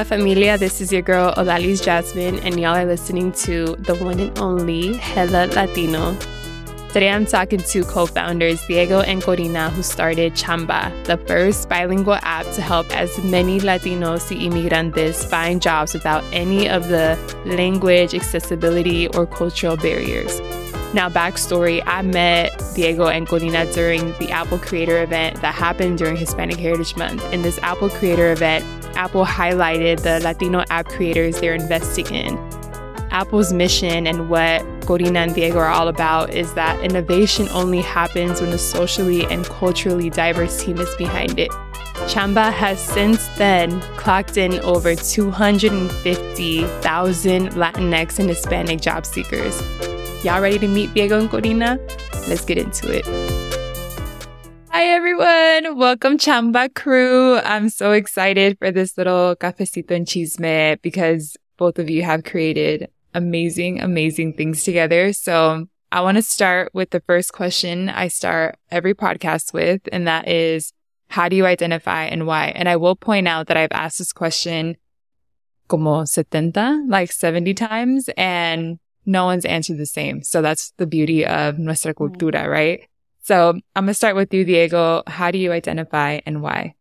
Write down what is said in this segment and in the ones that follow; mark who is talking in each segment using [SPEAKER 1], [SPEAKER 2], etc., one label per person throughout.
[SPEAKER 1] Hola familia, this is your girl Odalys Jasmine, and y'all are listening to the one and only Hella Latino. Today I'm talking to co founders Diego and Corina, who started Chamba, the first bilingual app to help as many Latinos y inmigrantes find jobs without any of the language, accessibility, or cultural barriers. Now, backstory I met Diego and Corina during the Apple Creator event that happened during Hispanic Heritage Month. In this Apple Creator event, Apple highlighted the Latino app creators they're investing in. Apple's mission and what Corina and Diego are all about is that innovation only happens when a socially and culturally diverse team is behind it. Chamba has since then clocked in over 250,000 Latinx and Hispanic job seekers. Y'all ready to meet Diego and Corina? Let's get into it. Hi, everyone. Welcome, Chamba crew. I'm so excited for this little cafecito and chisme because both of you have created amazing, amazing things together. So I want to start with the first question I start every podcast with, and that is, how do you identify and why? And I will point out that I've asked this question como 70, like 70 times, and no one's answered the same. So that's the beauty of nuestra cultura, right? So I'm going to start with you, Diego. How do you identify and why?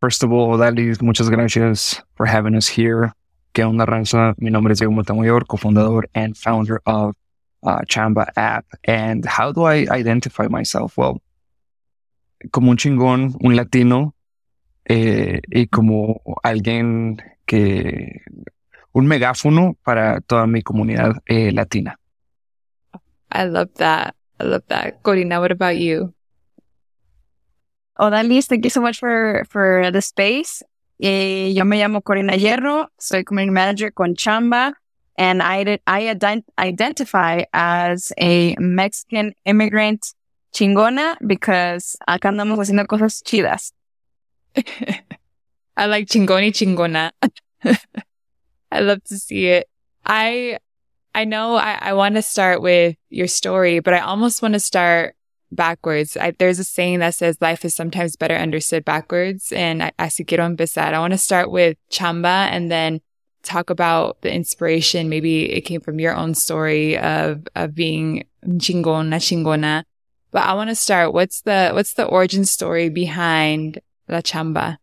[SPEAKER 2] First of all, Dalis, muchas gracias for having us here. ¿Qué onda, raza? Mi nombre es Diego Montemayor, cofundador and founder of uh, Chamba app. And how do I identify myself? Well, como un chingón, un latino, eh, y como alguien que un megáfono para toda mi comunidad eh, latina.
[SPEAKER 1] I love that. I love that. Corina, what about you?
[SPEAKER 3] Odalis, thank you so much for, for the space. Eh, yo me llamo Corina Hierro, soy community manager con Chamba, and I, I ident- identify as a Mexican immigrant chingona because acá andamos haciendo cosas chidas.
[SPEAKER 1] I like chingoni chingona. I love to see it. I I know I, I want to start with your story, but I almost want to start backwards. I, there's a saying that says life is sometimes better understood backwards. And I, así quiero. I want to start with Chamba and then talk about the inspiration. Maybe it came from your own story of, of being chingona, chingona. But I want to start. What's the, what's the origin story behind La Chamba?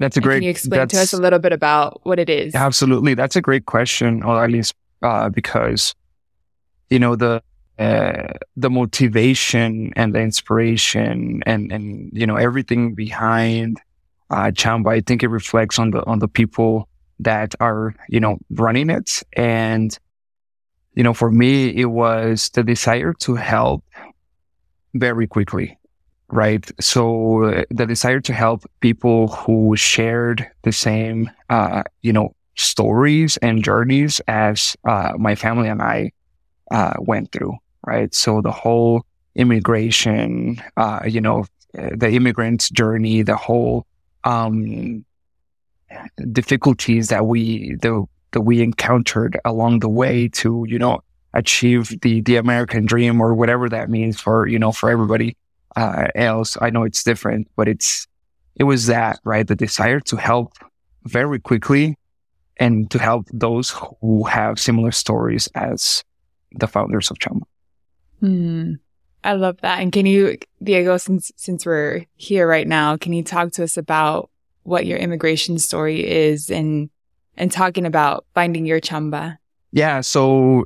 [SPEAKER 2] That's a great.
[SPEAKER 1] Can you explain to us a little bit about what it is?
[SPEAKER 2] Absolutely, that's a great question, or at least uh, because you know the uh, the motivation and the inspiration and and you know everything behind uh, Chamba. I think it reflects on the on the people that are you know running it, and you know for me it was the desire to help very quickly right? So uh, the desire to help people who shared the same, uh, you know, stories and journeys as uh, my family and I uh, went through, right? So the whole immigration, uh, you know, the immigrant's journey, the whole um, difficulties that we the, that we encountered along the way to, you know, achieve the the American dream or whatever that means for you know for everybody uh, else. I know it's different, but it's, it was that, right? The desire to help very quickly and to help those who have similar stories as the founders of Chamba.
[SPEAKER 1] Hmm. I love that. And can you, Diego, since, since we're here right now, can you talk to us about what your immigration story is and, and talking about finding your Chamba?
[SPEAKER 2] Yeah. So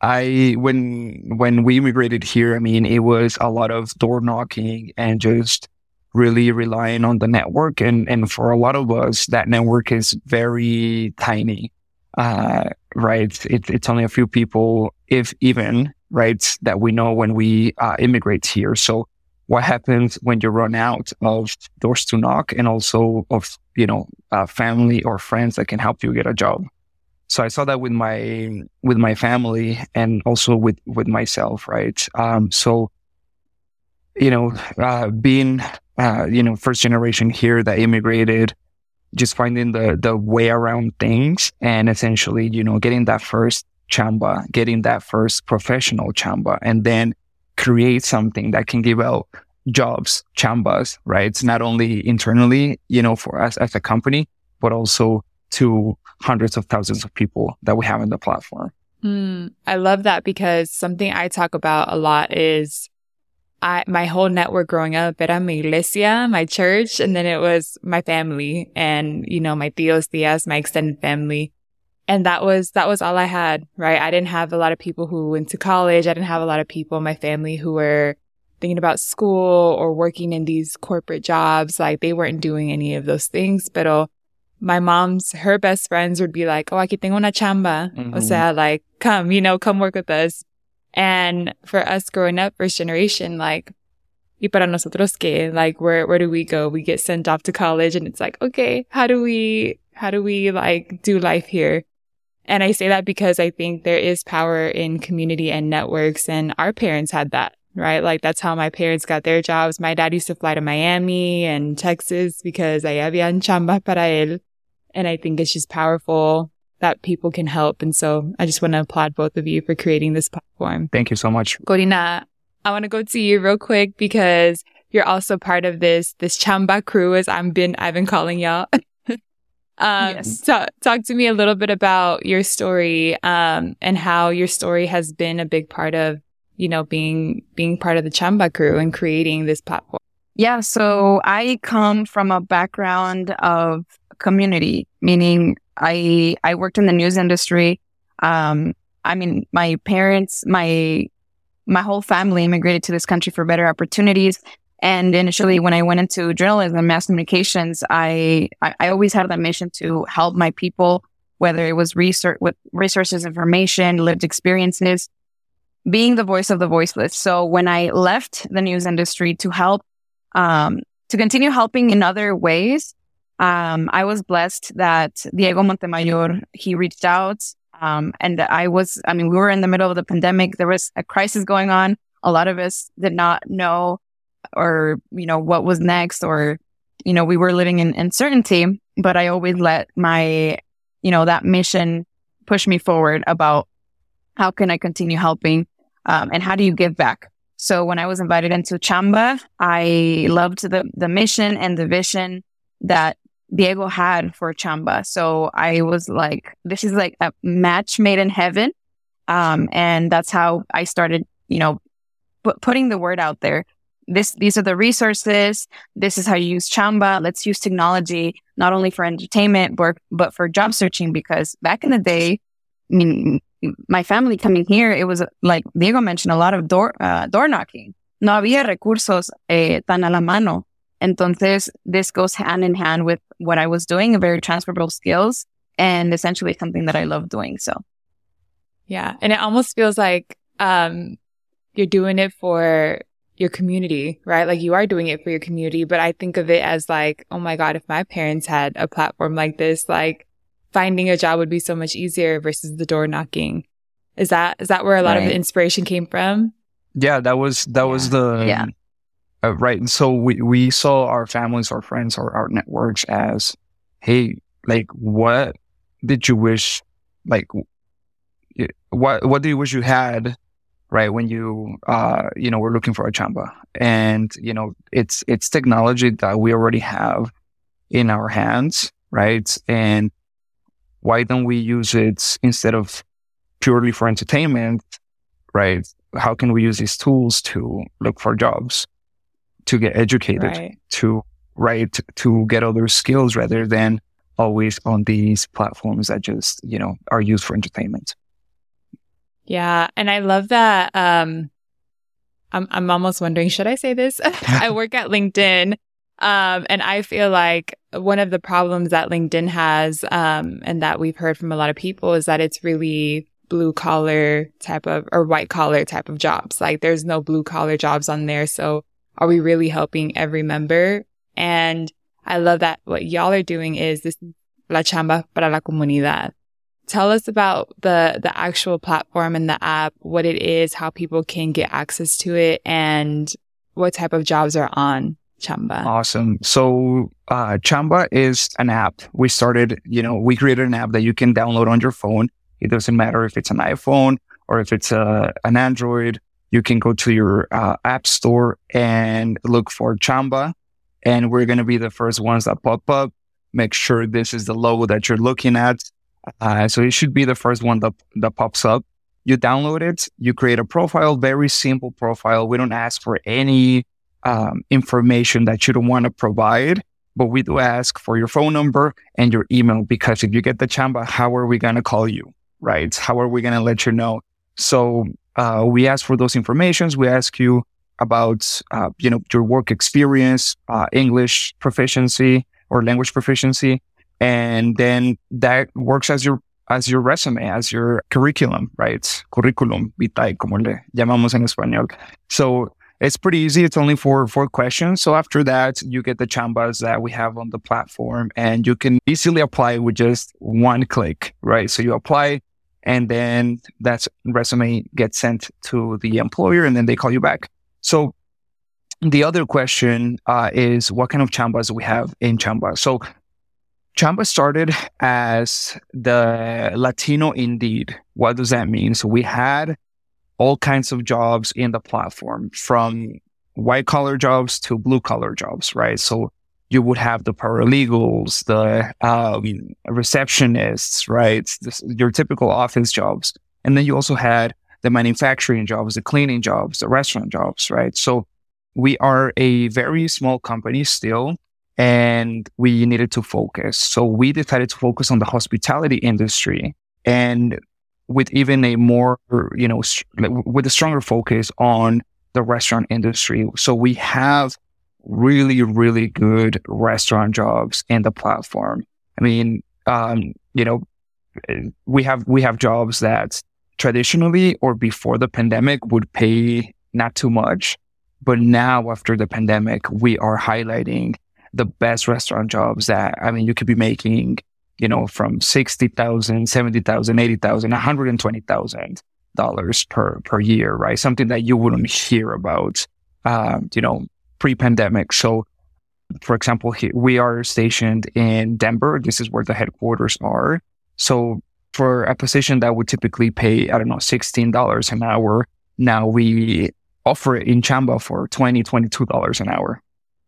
[SPEAKER 2] I when when we immigrated here, I mean, it was a lot of door knocking and just really relying on the network. And, and for a lot of us, that network is very tiny. Uh, right. It, it's only a few people, if even, right, that we know when we uh, immigrate here. So what happens when you run out of doors to knock and also of, you know, uh, family or friends that can help you get a job? So I saw that with my, with my family and also with, with myself, right? Um, so, you know, uh, being uh, you know, first generation here that immigrated, just finding the, the way around things and essentially, you know, getting that first chamba, getting that first professional chamba and then create something that can give out jobs, chambas, right? It's not only internally, you know, for us as a company, but also to hundreds of thousands of people that we have in the platform.
[SPEAKER 1] Mm, I love that because something I talk about a lot is I, my whole network growing up era mi iglesia, my church, and then it was my family and, you know, my tios, tias, my extended family. And that was, that was all I had, right? I didn't have a lot of people who went to college. I didn't have a lot of people in my family who were thinking about school or working in these corporate jobs. Like they weren't doing any of those things. But my mom's, her best friends would be like, Oh, I aquí tengo una chamba. Mm-hmm. O sea, like, come, you know, come work with us. And for us growing up, first generation, like, y para nosotros que, like, where, where do we go? We get sent off to college and it's like, okay, how do we, how do we like do life here? And I say that because I think there is power in community and networks and our parents had that, right? Like that's how my parents got their jobs. My dad used to fly to Miami and Texas because ahí había chamba para él. And I think it's just powerful that people can help. And so I just want to applaud both of you for creating this platform.
[SPEAKER 2] Thank you so much.
[SPEAKER 1] Corina, I want to go to you real quick because you're also part of this, this chamba crew as I'm been, I've been calling y'all. um, yes. talk, talk to me a little bit about your story, um, and how your story has been a big part of, you know, being, being part of the chamba crew and creating this platform.
[SPEAKER 3] Yeah. So I come from a background of community, meaning I I worked in the news industry. Um, I mean, my parents, my my whole family immigrated to this country for better opportunities. And initially, when I went into journalism, mass communications, I, I, I always had that mission to help my people, whether it was research with resources, information, lived experiences, being the voice of the voiceless. So when I left the news industry to help, um, to continue helping in other ways, um, I was blessed that Diego Montemayor, he reached out. Um, and I was, I mean, we were in the middle of the pandemic. There was a crisis going on. A lot of us did not know or, you know, what was next or, you know, we were living in uncertainty, but I always let my, you know, that mission push me forward about how can I continue helping? Um, and how do you give back? So when I was invited into Chamba, I loved the, the mission and the vision that Diego had for Chamba. So I was like, this is like a match made in heaven. Um, and that's how I started, you know, p- putting the word out there. This, these are the resources. This is how you use Chamba. Let's use technology, not only for entertainment, but, but for job searching. Because back in the day, I mean, my family coming here, it was like Diego mentioned a lot of door, uh, door knocking. No había recursos eh, tan a la mano Entonces, this goes hand in hand with what I was doing, a very transferable skills and essentially something that I love doing. So,
[SPEAKER 1] yeah. And it almost feels like, um, you're doing it for your community, right? Like you are doing it for your community, but I think of it as like, oh my God, if my parents had a platform like this, like finding a job would be so much easier versus the door knocking. Is that, is that where a lot right. of the inspiration came from?
[SPEAKER 2] Yeah, that was, that yeah. was the, yeah uh, right. And so we, we saw our families, our friends, or our networks as, Hey, like, what did you wish, like, what, what do you wish you had? Right. When you, uh, you know, we're looking for a chamba and, you know, it's, it's technology that we already have in our hands. Right. And why don't we use it instead of purely for entertainment? Right. How can we use these tools to look for jobs? To get educated, right. to write, to get other skills rather than always on these platforms that just, you know, are used for entertainment.
[SPEAKER 1] Yeah. And I love that. Um, I'm, I'm almost wondering, should I say this? I work at LinkedIn. Um, and I feel like one of the problems that LinkedIn has, um, and that we've heard from a lot of people is that it's really blue collar type of or white collar type of jobs. Like there's no blue collar jobs on there. So are we really helping every member? And I love that what y'all are doing is this La Chamba para la Comunidad. Tell us about the, the actual platform and the app, what it is, how people can get access to it and what type of jobs are on Chamba.
[SPEAKER 2] Awesome. So, uh, Chamba is an app. We started, you know, we created an app that you can download on your phone. It doesn't matter if it's an iPhone or if it's uh, an Android. You can go to your uh, app store and look for Chamba and we're going to be the first ones that pop up. Make sure this is the logo that you're looking at. Uh, so it should be the first one that, that pops up. You download it, you create a profile, very simple profile. We don't ask for any um, information that you don't want to provide, but we do ask for your phone number and your email because if you get the chamba, how are we going to call you? Right? How are we going to let you know? So uh, we ask for those informations. We ask you about, uh, you know, your work experience, uh, English proficiency or language proficiency. And then that works as your, as your resume, as your curriculum, right? Curriculum vitae, como le llamamos en español. So it's pretty easy. It's only four, four questions. So after that, you get the chambas that we have on the platform and you can easily apply with just one click, right? So you apply and then that resume gets sent to the employer and then they call you back. So the other question uh, is what kind of chambas we have in Chamba? So Chamba started as the Latino Indeed. What does that mean? So we had all kinds of jobs in the platform from white collar jobs to blue collar jobs, right? So you would have the paralegals, the um, receptionists, right? This, your typical office jobs. And then you also had the manufacturing jobs, the cleaning jobs, the restaurant jobs, right? So we are a very small company still and we needed to focus. So we decided to focus on the hospitality industry and with even a more, you know, with a stronger focus on the restaurant industry. So we have really, really good restaurant jobs in the platform. I mean, um, you know, we have, we have jobs that traditionally or before the pandemic would pay not too much. But now after the pandemic, we are highlighting the best restaurant jobs that, I mean, you could be making, you know, from 60,000, 70,000, 80,000, 120,000 dollars per, per year, right? Something that you wouldn't hear about, uh, you know, pre-pandemic. So for example, we are stationed in Denver. This is where the headquarters are. So for a position that would typically pay, I don't know, $16 an hour. Now we offer it in Chamba for $20, $22 an hour.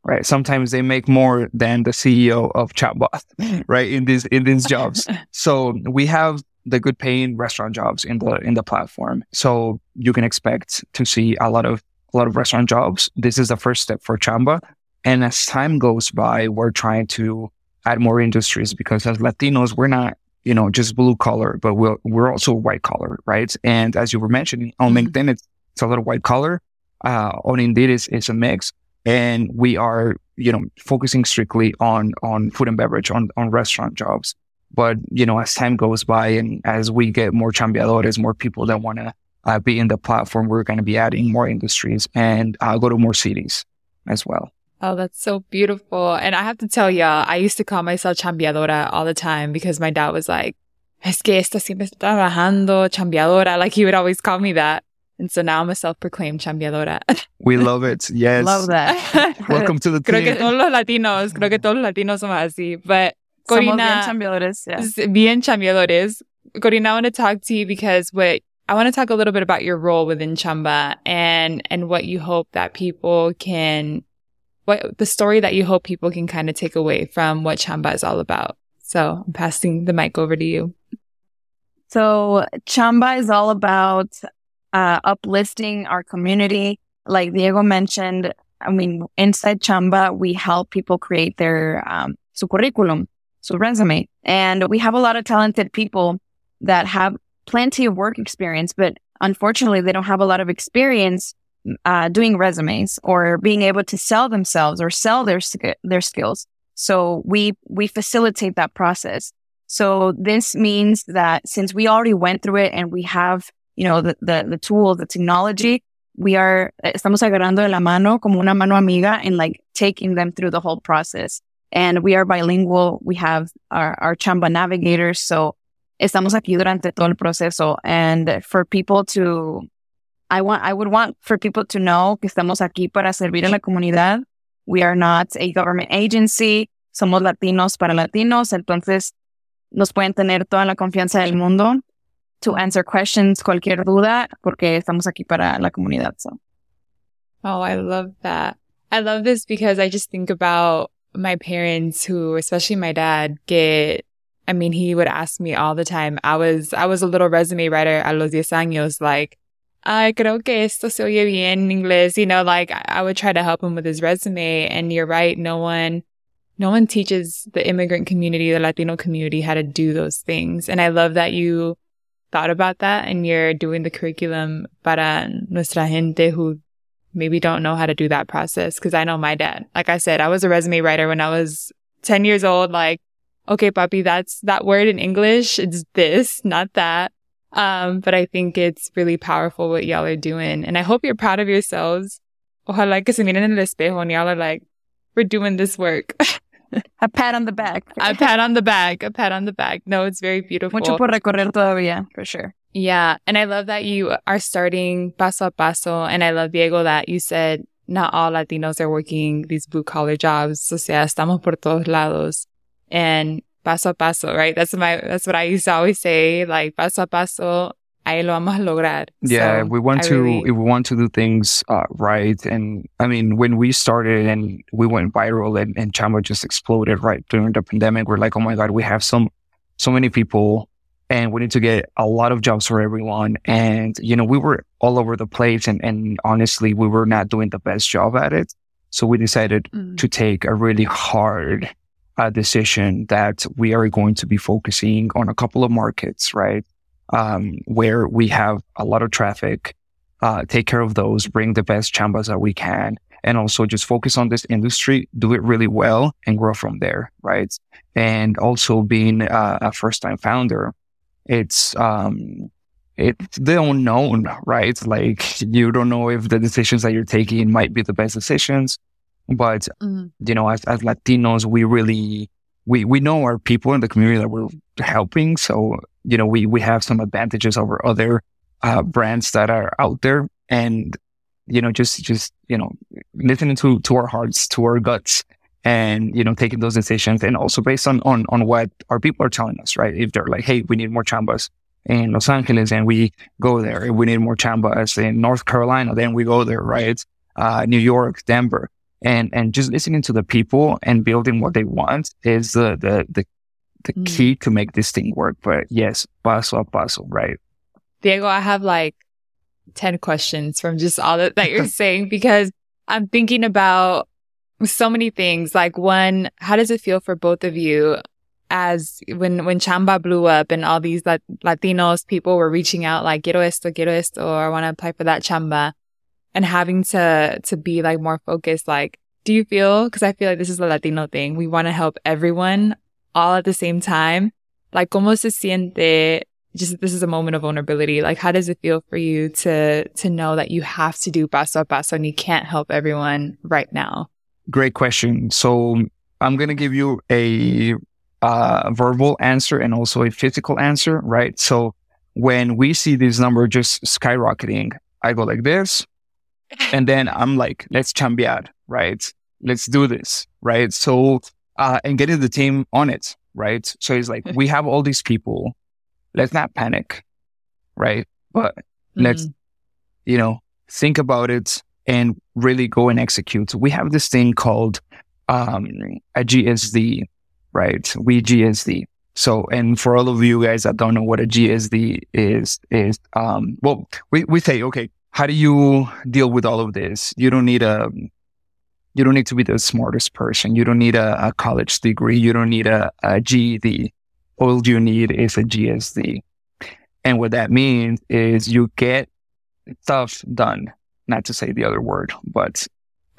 [SPEAKER 2] Right. Sometimes they make more than the CEO of Chamba, right? In these, in these jobs. so we have the good paying restaurant jobs in the, in the platform. So you can expect to see a lot of, a lot of restaurant jobs. This is the first step for Chamba. And as time goes by, we're trying to add more industries because as Latinos, we're not you know, just blue collar, but we're, we're also white collar, right? And as you were mentioning on mm-hmm. LinkedIn, it's, it's a little white collar. Uh, on Indeed, it's, it's a mix. And we are, you know, focusing strictly on, on food and beverage, on, on restaurant jobs. But, you know, as time goes by and as we get more chambeadores, more people that want to uh, be in the platform, we're going to be adding more industries and uh, go to more cities as well.
[SPEAKER 1] Oh, that's so beautiful. And I have to tell y'all, I used to call myself chambeadora all the time because my dad was like, es que esta siempre está trabajando, chambeadora. Like he would always call me that. And so now I'm a self-proclaimed chambeadora.
[SPEAKER 2] We love it. Yes.
[SPEAKER 3] love that.
[SPEAKER 2] Welcome to the
[SPEAKER 1] team. Creo que todos los latinos, creo que todos los latinos somos así. But Corina,
[SPEAKER 3] bien chambeadores, yeah.
[SPEAKER 1] Bien chambeadores. Corina, I want to talk to you because what I want to talk a little bit about your role within Chamba and and what you hope that people can what the story that you hope people can kind of take away from what Chamba is all about. So I'm passing the mic over to you.
[SPEAKER 3] So Chamba is all about uh, uplifting our community. Like Diego mentioned, I mean, inside Chamba, we help people create their um, su curriculum, su resume, and we have a lot of talented people that have plenty of work experience, but unfortunately, they don't have a lot of experience uh, doing resumes or being able to sell themselves or sell their their skills. So we we facilitate that process. So this means that since we already went through it and we have you know the the, the tool, the technology, we are estamos agarrando de la mano como una mano amiga and like taking them through the whole process. And we are bilingual. We have our, our Chamba navigators. So estamos aquí durante todo el proceso. And for people to, I want, I would want for people to know que estamos aquí para servir a la comunidad. We are not a government agency. Somos latinos para latinos. Entonces nos pueden tener toda la confianza del mundo to answer questions, cualquier duda, porque estamos aquí para la comunidad. So.
[SPEAKER 1] Oh, I love that. I love this because I just think about my parents who, especially my dad, get I mean, he would ask me all the time. I was, I was a little resume writer a los diez años, like, I creo que esto se oye bien en inglés. You know, like I would try to help him with his resume. And you're right. No one, no one teaches the immigrant community, the Latino community how to do those things. And I love that you thought about that and you're doing the curriculum para nuestra gente who maybe don't know how to do that process. Cause I know my dad, like I said, I was a resume writer when I was 10 years old. Like okay, papi, that's that word in English. It's this, not that. Um, but I think it's really powerful what y'all are doing. And I hope you're proud of yourselves. Ojalá que se miren en el espejo and y'all are like, we're doing this work.
[SPEAKER 3] a pat on the back.
[SPEAKER 1] a pat on the back. A pat on the back. No, it's very beautiful.
[SPEAKER 3] Mucho por recorrer todavía, for sure.
[SPEAKER 1] Yeah. And I love that you are starting paso a paso. And I love, Diego, that you said not all Latinos are working these blue collar jobs. O sea, estamos por todos lados and paso a paso, right? That's my, that's what I used to always say, like paso a paso, ahí lo vamos a lograr.
[SPEAKER 2] Yeah, so we want I to, really... we want to do things uh, right. And I mean, when we started and we went viral and, and Chamba just exploded right during the pandemic, we're like, oh my God, we have some, so many people and we need to get a lot of jobs for everyone. And, you know, we were all over the place and, and honestly, we were not doing the best job at it. So we decided mm. to take a really hard a decision that we are going to be focusing on a couple of markets, right? Um, where we have a lot of traffic, uh, take care of those, bring the best chambas that we can, and also just focus on this industry, do it really well and grow from there, right? And also being uh, a first time founder, it's, um, it's the unknown, right? Like you don't know if the decisions that you're taking might be the best decisions. But, mm-hmm. you know, as, as Latinos, we really, we, we know our people in the community that we're helping. So, you know, we, we have some advantages over other, uh, brands that are out there and, you know, just, just, you know, listening to, to our hearts, to our guts and, you know, taking those decisions and also based on, on, on what our people are telling us, right? If they're like, Hey, we need more chambas in Los Angeles and we go there. If we need more chambas in North Carolina, then we go there, right? Uh, New York, Denver and and just listening to the people and building what they want is the the the, the mm. key to make this thing work. But yes, paso a paso, right?
[SPEAKER 1] Diego, I have like ten questions from just all that, that you're saying because I'm thinking about so many things. Like one, how does it feel for both of you? As when, when Chamba blew up and all these Latinos people were reaching out like, quiero esto, quiero esto, or I want to apply for that Chamba and having to to be like more focused like do you feel because i feel like this is a latino thing we want to help everyone all at the same time. Like como se siente just this is a moment of vulnerability? Like how does it feel for you to to know that you have to do paso a paso and you can't help everyone right now?
[SPEAKER 2] Great question. So i'm going to give you a uh, verbal answer and also a physical answer right? So when we see this number just skyrocketing i go like this and then I'm like, let's chambear, right? Let's do this, right? So, uh, and getting the team on it, right? So it's like, we have all these people. Let's not panic, right? But mm-hmm. let's, you know, think about it and really go and execute. We have this thing called, um, a GSD, right? We GSD. So, and for all of you guys that don't know what a GSD is, is, um, well, we, we say, okay, how do you deal with all of this? You don't need a, you don't need to be the smartest person. You don't need a, a college degree. You don't need a, a GED. All you need is a GSD. And what that means is you get stuff done, not to say the other word, but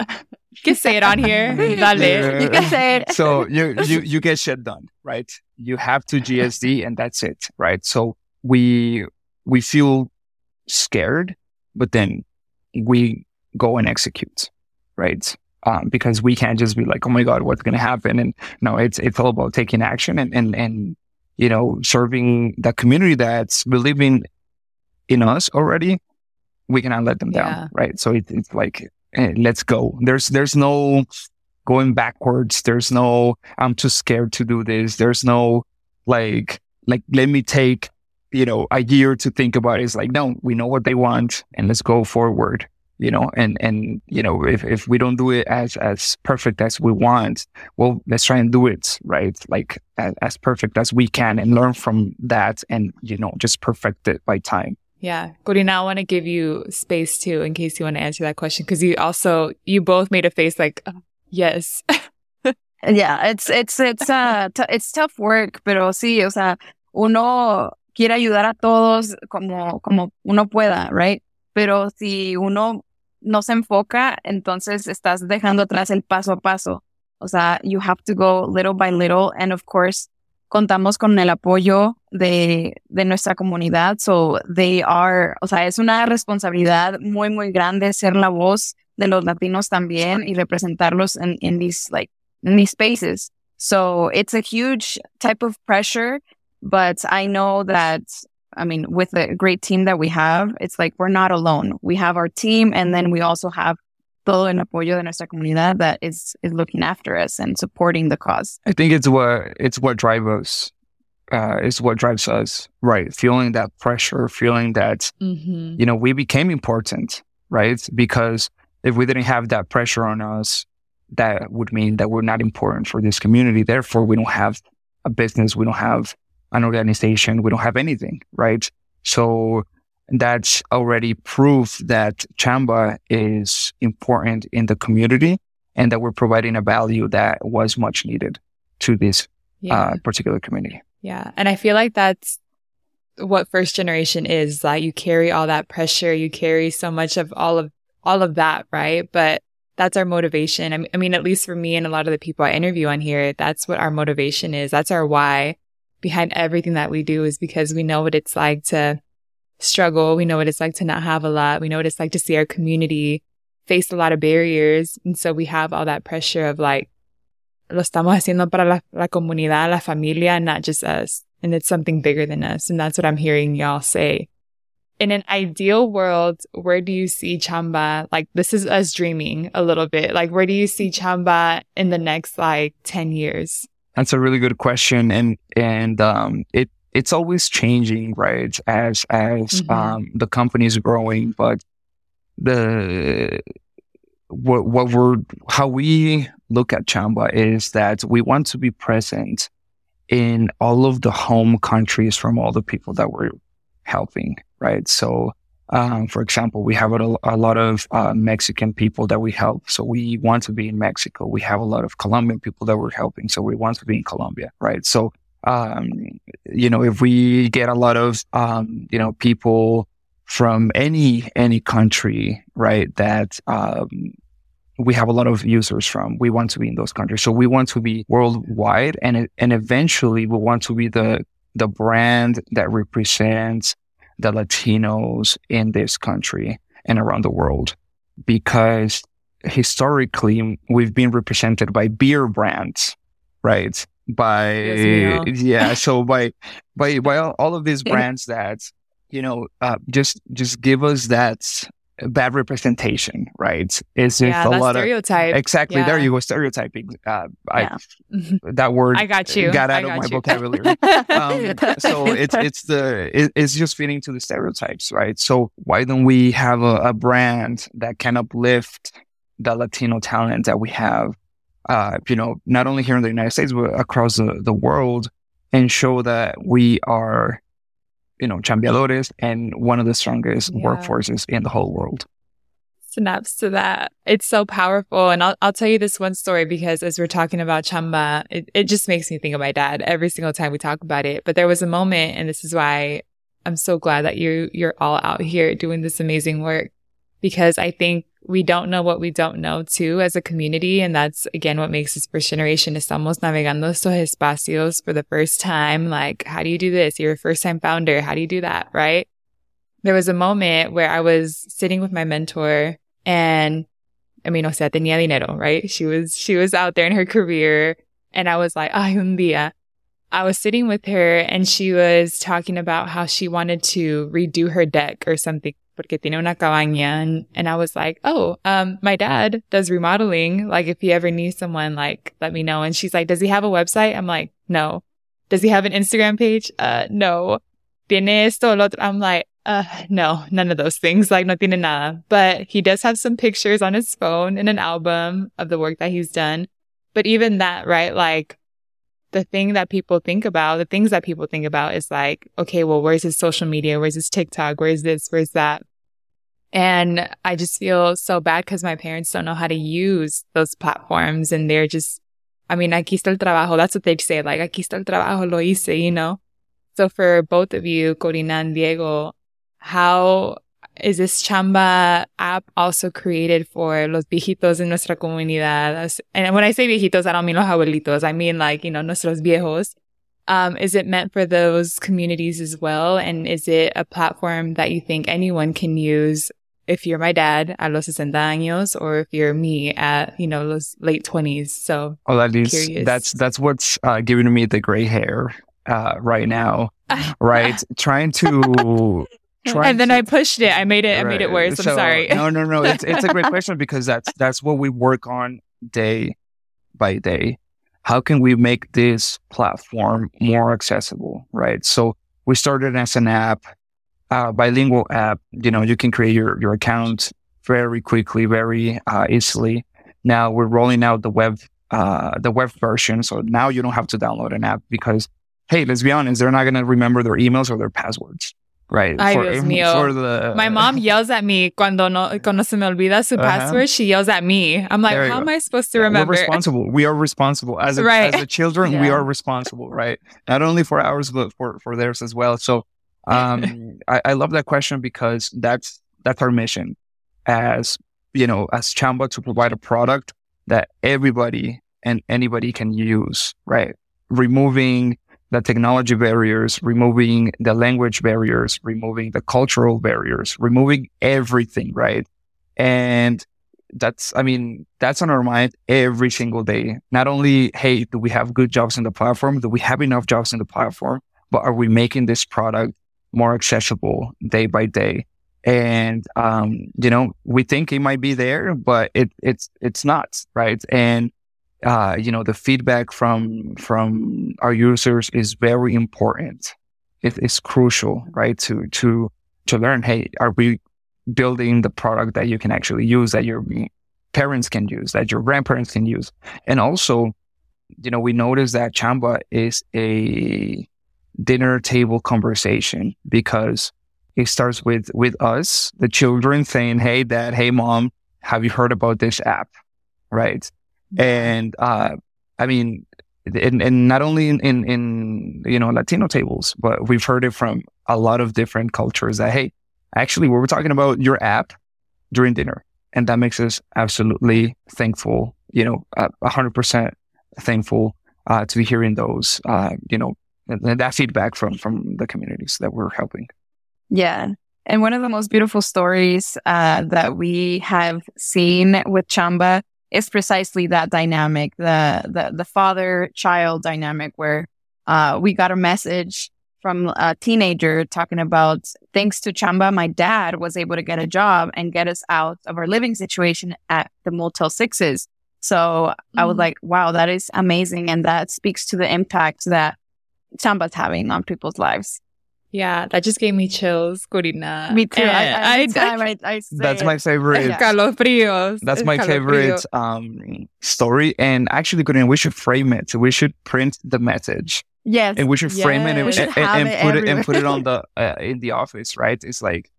[SPEAKER 1] you can say it on here. Dale.
[SPEAKER 3] You can say it.
[SPEAKER 2] so you, you, you get shit done, right? You have to GSD and that's it, right? So we, we feel scared, but then we go and execute, right? Um, because we can't just be like, oh my God, what's going to happen? And no, it's, it's all about taking action and, and, and, you know, serving the community that's believing in us already. We cannot let them
[SPEAKER 1] Yeah.
[SPEAKER 2] down, right? So it, it's like, eh, let's go. There's, there's no going backwards. There's no, I'm too scared to do this. There's no like, like, let me take, you know, a year to think about is like, no, we know what they want and let's go forward, you know, and, and, you know, if, if we don't do it as, as perfect as we want, well, let's try and do it, right? Like as, as perfect as we can and learn from that and, you know, just perfect it by time.
[SPEAKER 1] Yeah. Corina, I want to give you space too, in case you want to answer that question. Cause you also, you both made a face like, "Oh, yes.
[SPEAKER 3] Yeah, it's it's it's uh t- it's tough work, pero sí, o sea, uno quiere ayudar a todos como como uno pueda, right? Pero si uno no se enfoca, entonces estás dejando atrás el paso a paso. O sea, you have to go little by little, and of course, contamos con el apoyo de de nuestra comunidad, so they are, o sea, es una responsabilidad muy muy grande ser la voz de los latinos también y representarlos en in these like in these spaces. So it's a huge type of pressure, but I know that, I mean, with the great team that we have, it's like we're not alone. We have our team and then we also have todo el apoyo de nuestra comunidad that is, is looking after us and supporting the cause.
[SPEAKER 2] I think it's what, it's what drives us. Uh, it's what drives us, right? Feeling that pressure, feeling that
[SPEAKER 1] Mm-hmm.
[SPEAKER 2] you know, we became important, right? Because if we didn't have that pressure on us, that would mean that we're not important for this community. Therefore, we don't have a business. We don't have an organization. We don't have anything, right? So that's already proof that Chamba is important in the community and that we're providing a value that was much needed to this
[SPEAKER 1] Yeah.
[SPEAKER 2] uh, particular community.
[SPEAKER 1] Yeah. And I feel like that's what first generation is that you carry all that pressure, you carry so much of all of all of that, right? But that's our motivation. I mean, at least for me and a lot of the people I interview on here, that's what our motivation is. That's our why behind everything that we do is because we know what it's like to struggle. We know what it's like to not have a lot. We know what it's like to see our community face a lot of barriers. And so we have all that pressure of like, lo estamos haciendo para la, la comunidad, la familia, and not just us. And it's something bigger than us. And that's what I'm hearing y'all say. In an ideal world, where do you see Chamba? Like, this is us dreaming a little bit. Like, where do you see Chamba in the next like 10 years?
[SPEAKER 2] That's a really good question, and and um, it it's always changing, right? As as
[SPEAKER 1] Mhm.
[SPEAKER 2] um, the company is growing, but the what what we're how we look at Chamba is that we want to be present in all of the home countries from all the people that we're helping, right? So. Um, for example, we have a, a lot of uh, Mexican people that we help. So we want to be in Mexico. We have a lot of Colombian people that we're helping. So we want to be in Colombia, right? So, um, you know, if we get a lot of, um, you know, people from any, any country, right, that, um, we have a lot of users from, we want to be in those countries. So we want to be worldwide and, and eventually we want to be the, the brand that represents the Latinos in this country and around the world because historically we've been represented by beer brands, right? By yeah, so by by by all, all of these brands that you know uh, just just give us that bad representation, right? It's
[SPEAKER 1] yeah,
[SPEAKER 2] a lot of
[SPEAKER 1] stereotype.
[SPEAKER 2] exactly there you go stereotyping. Uh,
[SPEAKER 3] Yeah.
[SPEAKER 2] I that word
[SPEAKER 1] I got you.
[SPEAKER 2] got out of my
[SPEAKER 1] you.
[SPEAKER 2] vocabulary um, so it's it's the it, it's just fitting to the stereotypes, right? So why don't we have a, a brand that can uplift the Latino talent that we have, uh, you know, not only here in the United States but across the, the world, and show that we are, you know, chambeadores and one of the strongest
[SPEAKER 1] Yeah.
[SPEAKER 2] workforces in the whole world.
[SPEAKER 1] snaps to that. It's so powerful. And I'll, I'll tell you this one story because as we're talking about Chamba, it, it just makes me think of my dad every single time we talk about it. But there was a moment, and this is why I'm so glad that you, you're all out here doing this amazing work. Because I think we don't know what we don't know too as a community. And that's again what makes this first generation. Estamos navegando estos espacios for the first time. Like, how do you do this? You're a first time founder. How do you do that? Right. There was a moment where I was sitting with my mentor and I mean, o sea, tenía dinero, right? She was, she was out there in her career. And I was like, ay, un día. I was sitting with her and she was talking about how she wanted to redo her deck or something porque tiene una cabaña. And, and I was like, oh, um, my dad does remodeling. Like, if you ever need someone, like, let me know. And she's like, does he have a website? I'm like, no. Does he have an Instagram page? Uh, no. Tiene esto, lo otro. I'm like, uh, no, none of those things. Like, no tiene nada. But he does have some pictures on his phone and an album of the work that he's done. But even that, right? Like, the thing that people think about, the things that people think about is like, okay, well, where's his social media? Where's his TikTok? Where's this? Where's that? And I just feel so bad because my parents don't know how to use those platforms and they're just, I mean, aquí está el trabajo. That's what they'd say. Like, aquí está el trabajo, lo hice, you know? So for both of you, Corina and Diego, how is this Chamba app also created for los viejitos in nuestra comunidad? And when I say viejitos, I don't mean los abuelitos. I mean like, you know, nuestros viejos. Um, is it meant for those communities as well? And is it a platform that you think anyone can use if you're my dad at los 60 años or if you're me at, you know, los late 20s. So,
[SPEAKER 2] oh, that is, curious. that's, that's what's uh, giving me the gray hair uh, right now, right? Trying to.
[SPEAKER 1] and then to, I pushed it. I made it. Right. I made it worse. I'm so, sorry.
[SPEAKER 2] no, no, no. It's it's a great question because that's that's what we work on day by day. How can we make this platform more accessible? Right. So we started as an app uh, bilingual app, you know, you can create your, your account very quickly, very uh, easily. Now we're rolling out the web, uh, the web version. So now you don't have to download an app because, hey, let's be honest, they're not going to remember their emails or their passwords. Right.
[SPEAKER 1] Ay, for, Dios mío. For the, My mom yells at me cuando no, cuando se me olvida su uh-huh. password. She yells at me. I'm like, how go. am I supposed to remember?
[SPEAKER 2] We're responsible. We are responsible as a, right. as a children. Yeah. We are responsible, right? Not only for ours, but for, for theirs as well. So um, I, I love that question because that's that's our mission as you know as Chamba to provide a product that everybody and anybody can use, right? Removing the technology barriers, removing the language barriers, removing the cultural barriers, removing everything, right? And that's, I mean, that's on our mind every single day. Not only, hey, do we have good jobs in the platform? Do we have enough jobs in the platform? But are we making this product more accessible day by day. And, um, you know, we think it might be there, but it, it's, it's not, right? And, uh, you know, the feedback from, from our users is very important. It is crucial, right? To, to, to learn, hey, are we building the product that you can actually use, that your parents can use, that your grandparents can use? And also, you know, we notice that Chamba is a dinner table conversation because it starts with with us, the children saying, "Hey, dad. Hey, mom. Have you heard about this app?" Right? And uh, I mean, and, and not only in, in in you know Latino tables, but we've heard it from a lot of different cultures that hey, actually, we were talking about your app during dinner, and that makes us absolutely thankful. You know, a hundred percent thankful uh, to be hearing those. Uh, you know, that feedback from from the communities that we're helping.
[SPEAKER 3] Yeah. And one of the most beautiful stories uh, that we have seen with Chamba is precisely that dynamic, the the, the father child dynamic, where uh, we got a message from a teenager talking about thanks to Chamba, my dad was able to get a job and get us out of our living situation at the Motel Sixes. So mm-hmm. I was mm-hmm. like, wow, that is amazing. And that speaks to the impact that Chamba's having on people's lives.
[SPEAKER 1] Yeah, that just gave me chills, Corina.
[SPEAKER 3] Me too. I, I,
[SPEAKER 2] I, that's my favorite.
[SPEAKER 1] Escalofríos.
[SPEAKER 2] That's my favorite um, story. And actually, Corina, we should frame it. We should print the message.
[SPEAKER 3] Yes.
[SPEAKER 2] And we should yes. frame it and, and, and, and put it and put it on the uh, in the office, right? It's like,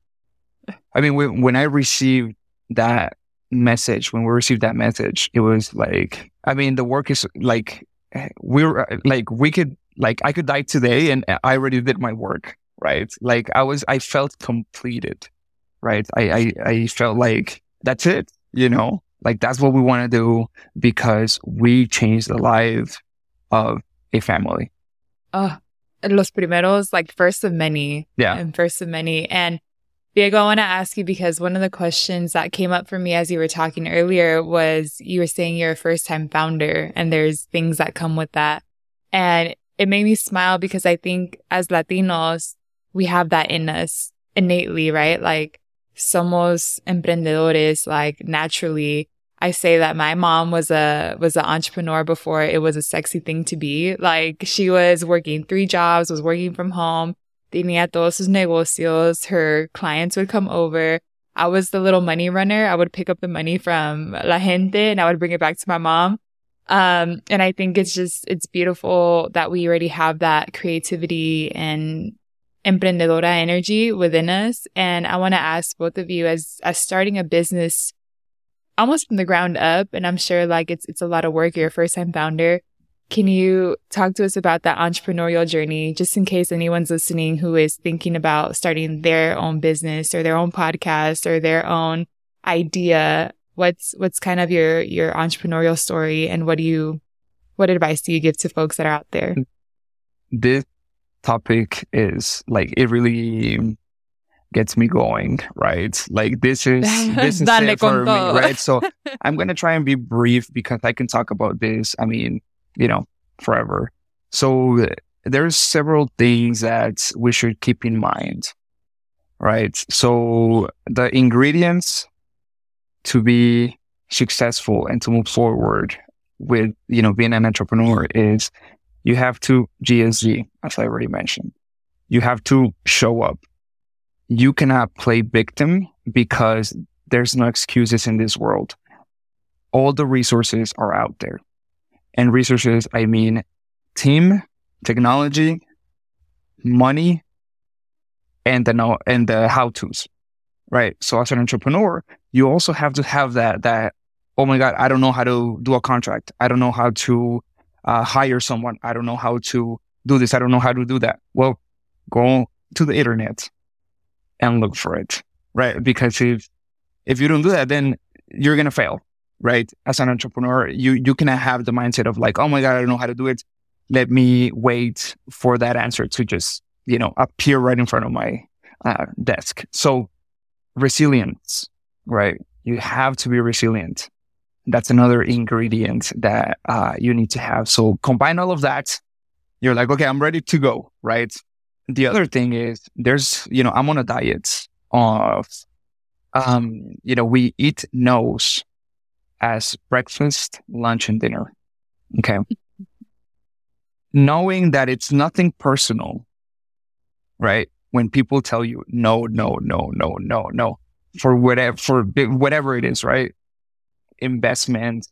[SPEAKER 2] I mean, when, when I received that message, when we received that message, it was like, I mean, the work is like we're like we could like I could die today and uh, I already did my work, right? Like I was, I felt completed. right? I, I, I felt like that's it, you know, like that's what we want to do because we changed the life of a family.
[SPEAKER 1] Oh, los primeros, like first of many.
[SPEAKER 2] Yeah.
[SPEAKER 1] And first of many. And Diego, I want to ask you because one of the questions that came up for me as you were talking earlier was you were saying you're a first time founder and there's things that come with that. And it made me smile because I think as Latinos, we have that in us innately, right? Like somos emprendedores, like naturally. I say that my mom was a, was an entrepreneur before it was a sexy thing to be. Like she was working three jobs, was working from home, tenía todos sus negocios. Her clients would come over. I was the little money runner. I would pick up the money from la gente and I would bring it back to my mom. Um, and I think it's just, it's beautiful that we already have that creativity and emprendedora energy within us. And I want to ask both of you as, as starting a business almost from the ground up. And I'm sure like it's, it's a lot of work. You're a first time founder. Can you talk to us about that entrepreneurial journey, just in case anyone's listening who is thinking about starting their own business or their own podcast or their own idea? What's, what's kind of your, your entrepreneurial story and what do you, what advice do you give to folks that are out there?
[SPEAKER 2] This topic is like, it really gets me going, right? Like this is this is it for me, right? So I'm gonna try and be brief because I can talk about this. I mean, you know, forever. So there's several things that we should keep in mind, right? So the ingredients to be successful and to move forward with, you know, being an entrepreneur is you have to GSD, as I already mentioned. You have to show up you cannot play victim because there's no excuses in this world. All the resources are out there. And resources, I mean team, technology, money, and the know and the how to's. Right. So as an entrepreneur, you also have to have that that, oh my God, I don't know how to do a contract. I don't know how to uh, hire someone. I don't know how to do this. I don't know how to do that. Well, go to the internet, and look for it, right? Because if, if you don't do that, then you're to fail, right? As an entrepreneur, you, you cannot have the mindset of like, oh my God, I don't know how to do it. Let me wait for that answer to just, you know, appear right in front of my uh, desk. So resilience, right? You have to be resilient. That's another ingredient that uh, you need to have. So combine all of that. You're like, okay, I'm ready to go, right? the other thing is there's, you know, I'm on a diet of, um, you know, we eat no's as breakfast, lunch, and dinner. Okay. Knowing that it's nothing personal, right? When people tell you no, no, no, no, no, no, for whatever, for whatever it is, right? Investment,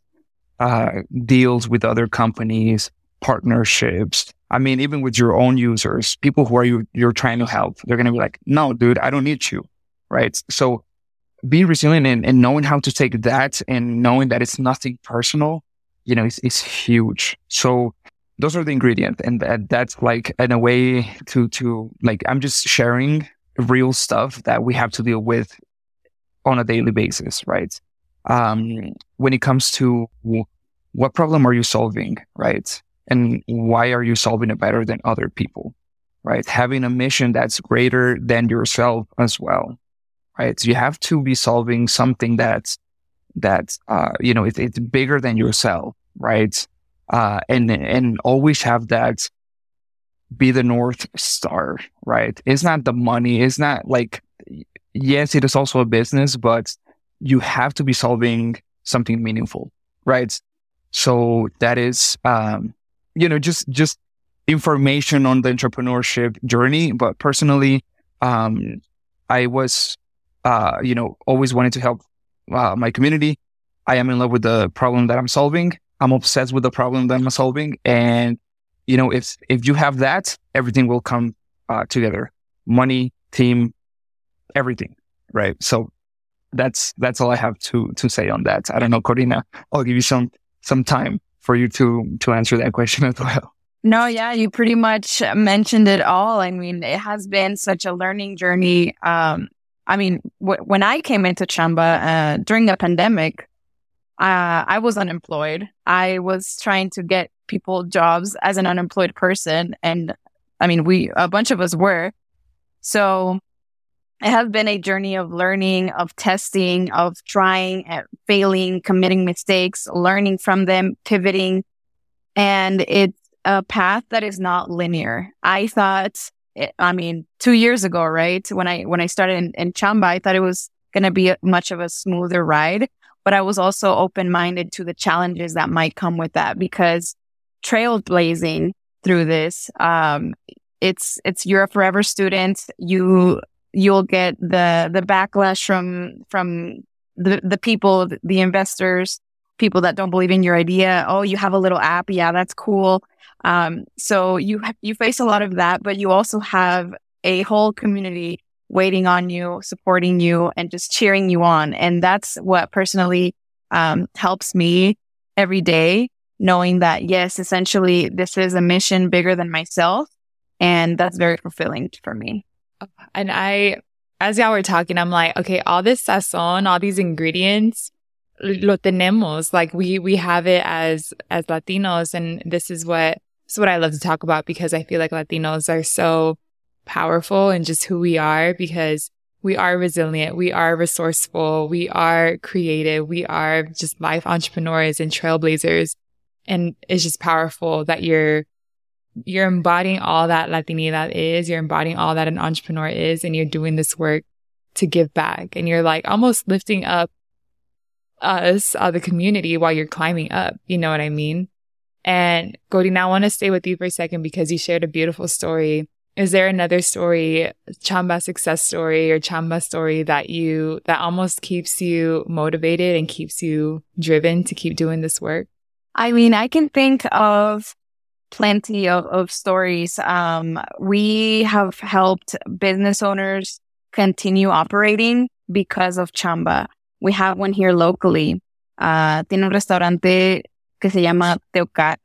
[SPEAKER 2] uh, deals with other companies, partnerships, I mean, even with your own users, people who are you, you're trying to help, they're to be like, no, dude, I don't need you. Right. So being resilient and, and knowing how to take that and knowing that it's nothing personal, you know, is, is huge. So those are the ingredients. And that, that's like in a way to, to like, I'm just sharing real stuff that we have to deal with on a daily basis. Right. Um, when it comes to what problem are you solving? Right and why are you solving it better than other people? Right. Having a mission that's greater than yourself as well. Right. So you have to be solving something that's, that uh, you know, it, it's bigger than yourself. Right. Uh, and, and always have that be the North Star. Right. It's not the money. It's not like, yes, it is also a business, but you have to be solving something meaningful. Right. So that is, um, you know, just, just information on the entrepreneurship journey. But personally, um, I was, uh, you know, always wanted to help uh, my community. I am in love with the problem that I'm solving. I'm obsessed with the problem that I'm solving. And, you know, if, if you have that, everything will come uh, together. Money, team, everything. Right. So that's, that's all I have to, to say on that. I don't know, Corina, I'll give you some, some time for you to to answer that question as well.
[SPEAKER 3] No, yeah, you pretty much mentioned it all. I mean, it has been such a learning journey. Um, I mean, w- when I came into Chamba uh, during the pandemic, uh, I was unemployed. I was trying to get people jobs as an unemployed person. And I mean, we, a bunch of us were. So it has been a journey of learning, of testing, of trying, and failing, committing mistakes, learning from them, pivoting. And it's a path that is not linear. I thought, it, I mean, two years ago, right? When I, when I started in, in Chamba, I thought it was going to be a, much of a smoother ride, but I was also open minded to the challenges that might come with that because trailblazing through this, um, it's, it's, you're a forever student. You, you'll get the, the backlash from, from the, the people, the investors, people that don't believe in your idea. Oh, you have a little app. Yeah, that's cool. Um, so you, you face a lot of that, but you also have a whole community waiting on you, supporting you and just cheering you on. And that's what personally, um, helps me every day, knowing that yes, essentially this is a mission bigger than myself. And that's very fulfilling for me.
[SPEAKER 1] And I, as y'all were talking, I'm like, okay, all this sazon, all these ingredients, lo tenemos. Like we, we have it as, as Latinos. And this is what, this is what I love to talk about because I feel like Latinos are so powerful in just who we are because we are resilient. We are resourceful. We are creative. We are just life entrepreneurs and trailblazers. And it's just powerful that you're you're embodying all that Latinidad is, you're embodying all that an entrepreneur is, and you're doing this work to give back. And you're like almost lifting up us, uh, the community while you're climbing up. You know what I mean? And Corina, I want to stay with you for a second because you shared a beautiful story. Is there another story, Chamba success story or Chamba story that you, that almost keeps you motivated and keeps you driven to keep doing this work?
[SPEAKER 3] I mean, I can think of plenty of, of stories. Um, we have helped business owners continue operating because of Chamba. We have one here locally. Uh, tiene un restaurante que se llama Teoca-.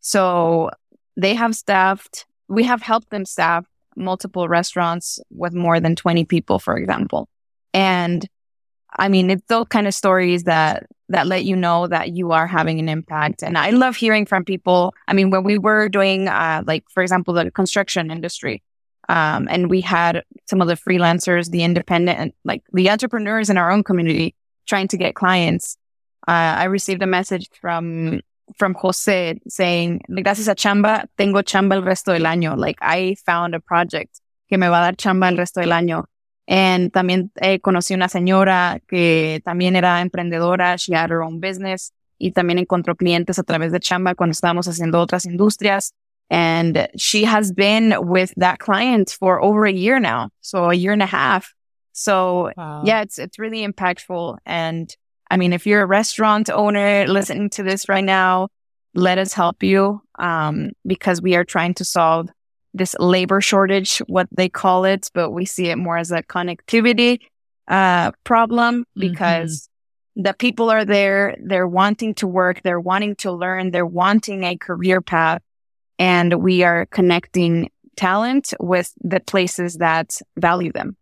[SPEAKER 3] So they have staffed, we have helped them staff multiple restaurants with more than 20 people, for example. And I mean, it's those kind of stories that that let you know that you are having an impact. And I love hearing from people. I mean, when we were doing, uh, like, for example, the construction industry, um, and we had some of the freelancers, the independent, and like the entrepreneurs in our own community trying to get clients. Uh, I received a message from from Jose saying, gracias a chamba, tengo chamba el resto del año. Like, I found a project que me va a dar chamba el resto del año. And también eh, conocí una señora que también era emprendedora, she had her own business y también encontró clientes a través de Chamba cuando estábamos haciendo otras industrias. And she has been with that client for over a year now. So a year and a half. So wow. yeah, it's, it's really impactful. And I mean, if you're a restaurant owner listening to this right now, let us help you. Um, because we are trying to solve this labor shortage, what they call it, but we see it more as a connectivity uh, problem because mm-hmm. the people are there, they're wanting to work, they're wanting to learn, they're wanting a career path, and we are connecting talent with the places that value them.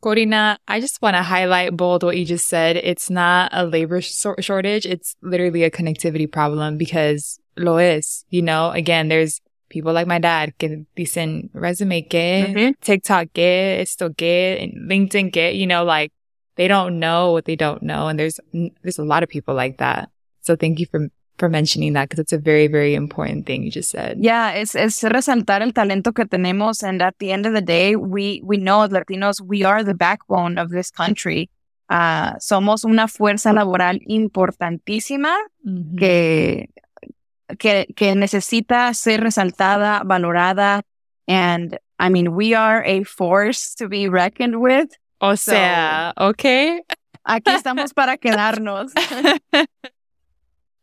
[SPEAKER 1] Corina, I just want to highlight bold what you just said. It's not a labor sh- shortage. It's literally a connectivity problem because lo es, you know, again, there's people like my dad que dicen resume que, mm-hmm. TikTok que, esto que, LinkedIn que, you know, like they don't know what they don't know. And there's, there's a lot of people like that. So thank you for, for mentioning that because it's a very, very important thing you just said.
[SPEAKER 3] Yeah, it's, it's resaltar el talento que tenemos. And at the end of the day, we, we know Latinos, we are the backbone of this country. Uh, somos una fuerza laboral importantísima mm-hmm. que que, que necesita ser resaltada, valorada. And I mean, we are a force to be reckoned with.
[SPEAKER 1] O sea, so, okay.
[SPEAKER 3] Aquí estamos para quedarnos.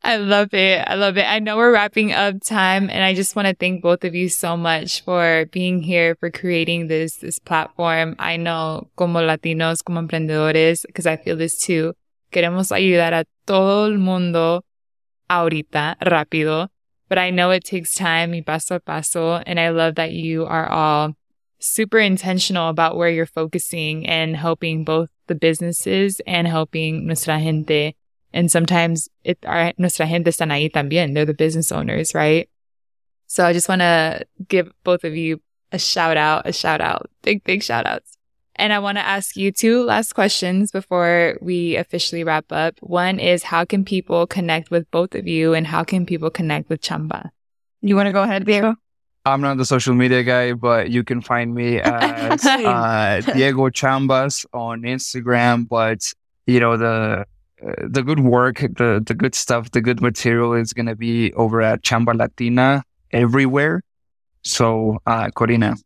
[SPEAKER 1] I love it. I love it. I know we're wrapping up time and I just want to thank both of you so much for being here, for creating this, this platform. I know como Latinos, como emprendedores, because I feel this too. Queremos ayudar a todo el mundo ahorita, rápido. But I know it takes time y paso a paso. And I love that you are all super intentional about where you're focusing and helping both the businesses and helping nuestra gente. And sometimes it, our, nuestra gente están ahí también. They're the business owners, right? So I just want to give both of you a shout out, a shout out, big, big shout outs. And I want to ask you two last questions before we officially wrap up. One is how can people connect with both of you and how can people connect with Chamba?
[SPEAKER 3] You want to go ahead, Diego?
[SPEAKER 2] I'm not the social media guy, but you can find me as uh, Diego Chambas on Instagram. But you know the the good work, the the good stuff, the good material is gonna be over at Chamba Latina everywhere. So, uh, Corina,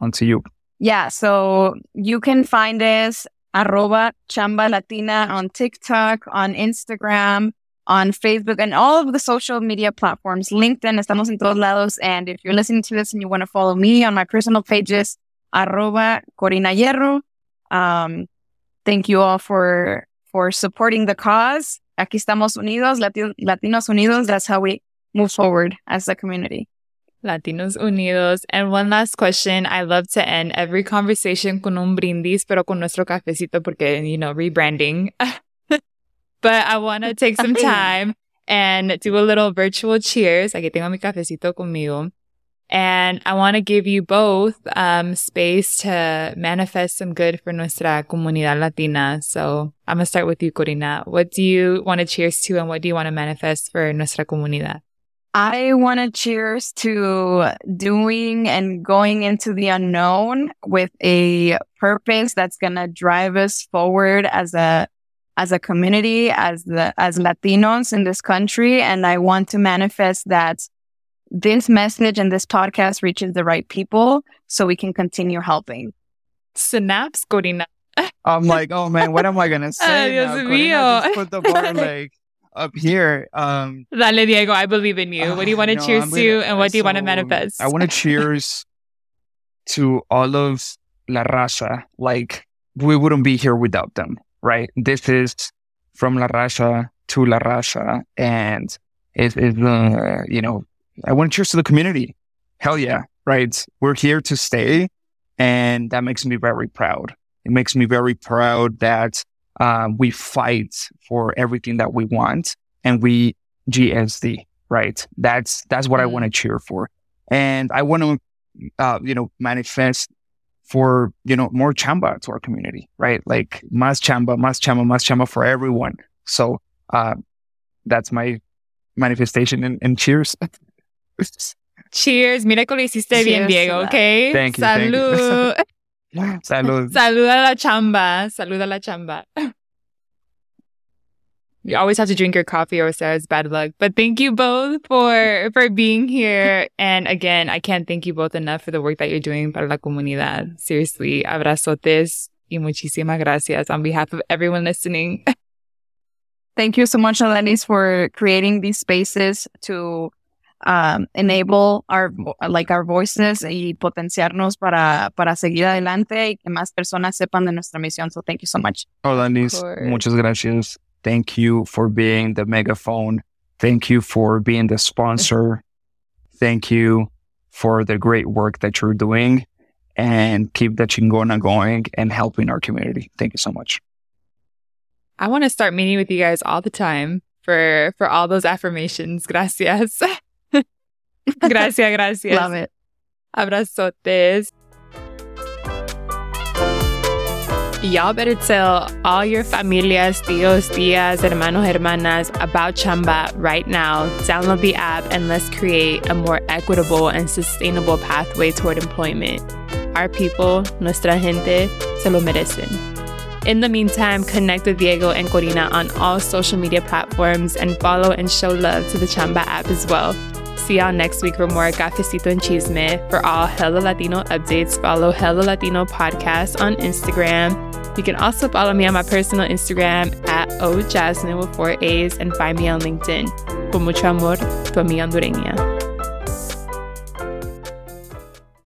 [SPEAKER 2] on to you.
[SPEAKER 3] Yeah, so you can find us arroba chamba latina on TikTok, on Instagram, on Facebook, and all of the social media platforms. LinkedIn, estamos en todos lados. And if you're listening to this and you want to follow me on my personal pages, arroba Corina Hierro. Um, thank you all for for supporting the cause. Aquí estamos unidos, Latinos unidos. That's how we move forward as a community.
[SPEAKER 1] Latinos Unidos. And one last question. I love to end every conversation con un brindis, pero con nuestro cafecito porque, you know, rebranding. but I want to take some time and do a little virtual cheers. Aquí tengo mi cafecito conmigo. And I want to give you both um, space to manifest some good for nuestra comunidad latina. So I'm going to start with you, Corina. What do you want to cheers to and what do you want to manifest for nuestra comunidad?
[SPEAKER 3] I want to cheers to doing and going into the unknown with a purpose that's going to drive us forward as a as a community, as the as Latinos in this country, and I want to manifest that this message and this podcast reaches the right people, so we can continue helping.
[SPEAKER 1] Synapse, Corina.
[SPEAKER 2] I'm like, oh man, what am I gonna say?
[SPEAKER 1] Dios
[SPEAKER 2] now?
[SPEAKER 1] mío.
[SPEAKER 2] Just put the bar like up here. Um,
[SPEAKER 1] Dale, Diego, I believe in you. What do you want to
[SPEAKER 2] no,
[SPEAKER 1] cheers
[SPEAKER 2] I'm
[SPEAKER 1] to
[SPEAKER 2] gonna-
[SPEAKER 1] and what do you want to manifest?
[SPEAKER 2] I want to cheers to all of La Raza. Like we wouldn't be here without them, right? This is from La Raza to La Raza, and it is, uh, you know, I want to cheers to the community. Hell yeah, right? We're here to stay, and that makes me very proud. It makes me very proud that um, we fight for everything that we want, and we GSD, right? That's that's what I
[SPEAKER 1] Mm.
[SPEAKER 2] want to cheer for, and I want to, uh, you know, manifest for you know more chamba to our community, right? Like más chamba, más chamba, más chamba for everyone. So uh, that's my manifestation and, and cheers.
[SPEAKER 1] Cheers. Mira que lo hiciste bien,
[SPEAKER 3] Cheers to
[SPEAKER 1] Diego,
[SPEAKER 3] that.
[SPEAKER 1] okay?
[SPEAKER 2] Thank you, thank you.
[SPEAKER 1] Salud.
[SPEAKER 2] Salud.
[SPEAKER 1] Saluda a la chamba. Saluda a la chamba. You always have to drink your coffee or Sarah's bad luck. But thank you both for for being here. And again, I can't thank you both enough for the work that you're doing para la comunidad. Seriously, abrazotes y muchísimas gracias on behalf of everyone listening.
[SPEAKER 3] Thank you so much, Odalys, for creating these spaces to um, enable our like our voices y potenciarnos para para seguir adelante y que más personas sepan de nuestra misión. So thank you so much.
[SPEAKER 2] Hola, Liz. Muchas gracias. Thank you for being the megaphone. Thank you for being the sponsor. Thank you for the great work that you're doing and keep the chingona going and helping our community. Thank you so much.
[SPEAKER 1] I want to start meeting with you guys all the time for for all those affirmations. Gracias. gracias, gracias.
[SPEAKER 3] Love it.
[SPEAKER 1] Abrazotes. Y'all better tell all your familias, tios, tias, hermanos, hermanas about Chamba right now. Download the app and let's create a more equitable and sustainable pathway toward employment. Our people, nuestra gente, se lo merecen. In the meantime, connect with Diego and Corina on all social media platforms and follow and show love to the Chamba app as well. See y'all next week for more Cafecito and Chisme. For all Hella Latino updates, follow Hella Latino Podcast on Instagram. You can also follow me on my personal Instagram at O Jasmine with four A's and find me on LinkedIn. Con mucho amor, tu amiga hondureña.